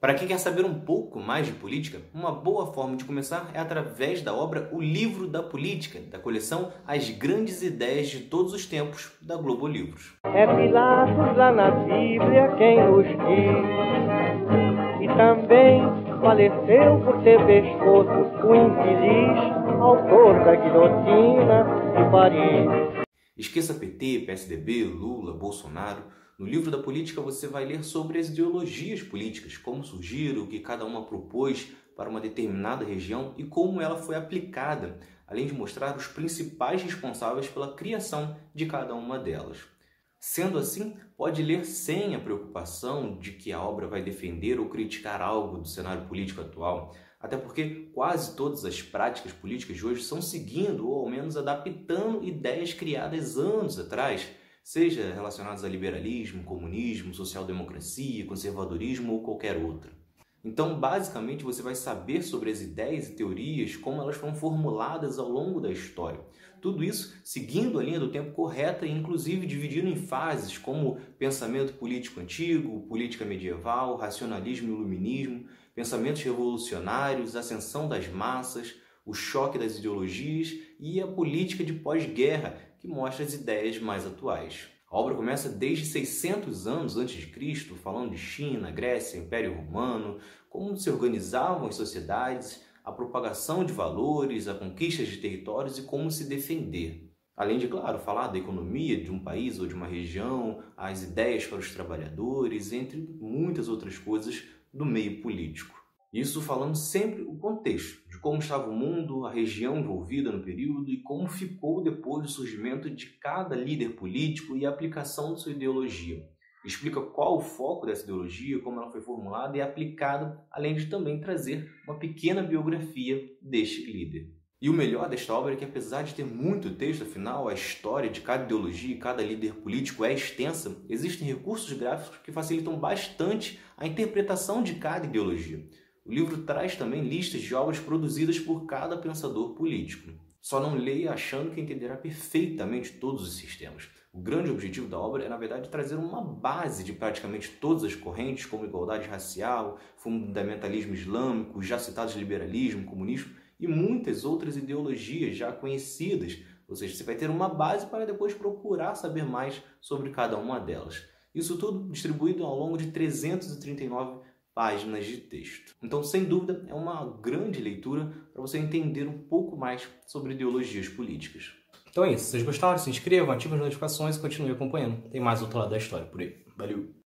Para quem quer saber um pouco mais de política, uma boa forma de começar é através da obra O Livro da Política, da coleção As Grandes Ideias de Todos os Tempos, da Globo Livros. É Pilatos lá na Bíblia quem nos diz, e também faleceu por ter pescoço o infeliz autor da guilhotina de Paris. Esqueça PT, PSDB, Lula, Bolsonaro. No livro da política você vai ler sobre as ideologias políticas, como surgiram, o que cada uma propôs para uma determinada região e como ela foi aplicada, além de mostrar os principais responsáveis pela criação de cada uma delas. Sendo assim, pode ler sem a preocupação de que a obra vai defender ou criticar algo do cenário político atual, até porque quase todas as práticas políticas de hoje estão seguindo ou ao menos adaptando ideias criadas anos atrás seja relacionados a liberalismo, comunismo, social-democracia, conservadorismo ou qualquer outra. Então, basicamente, você vai saber sobre as ideias e teorias, como elas foram formuladas ao longo da história. Tudo isso seguindo a linha do tempo correta e, inclusive, dividindo em fases como pensamento político antigo, política medieval, racionalismo e iluminismo, pensamentos revolucionários, ascensão das massas, o choque das ideologias e a política de pós-guerra, que mostra as ideias mais atuais. A obra começa desde 600 anos antes de Cristo, falando de China, Grécia, Império Romano, como se organizavam as sociedades, a propagação de valores, a conquista de territórios e como se defender. Além de, claro, falar da economia de um país ou de uma região, as ideias para os trabalhadores, entre muitas outras coisas do meio político. Isso falando sempre o contexto de como estava o mundo, a região envolvida no período e como ficou depois do surgimento de cada líder político e a aplicação de sua ideologia. Explica qual o foco dessa ideologia, como ela foi formulada e aplicada, além de também trazer uma pequena biografia deste líder. E o melhor desta obra é que, apesar de ter muito texto, afinal, a história de cada ideologia e cada líder político é extensa, existem recursos gráficos que facilitam bastante a interpretação de cada ideologia. O livro traz também listas de obras produzidas por cada pensador político. Só não leia achando que entenderá perfeitamente todos os sistemas. O grande objetivo da obra é, na verdade, trazer uma base de praticamente todas as correntes, como igualdade racial, fundamentalismo islâmico, já citados liberalismo, comunismo e muitas outras ideologias já conhecidas. Ou seja, você vai ter uma base para depois procurar saber mais sobre cada uma delas. Isso tudo distribuído ao longo de 339 páginas de texto. Então, sem dúvida, é uma grande leitura para você entender um pouco mais sobre ideologias políticas. Então é isso. Se vocês gostaram, se inscrevam, ativem as notificações e continuem acompanhando. Tem mais outro lado da história por aí. Valeu!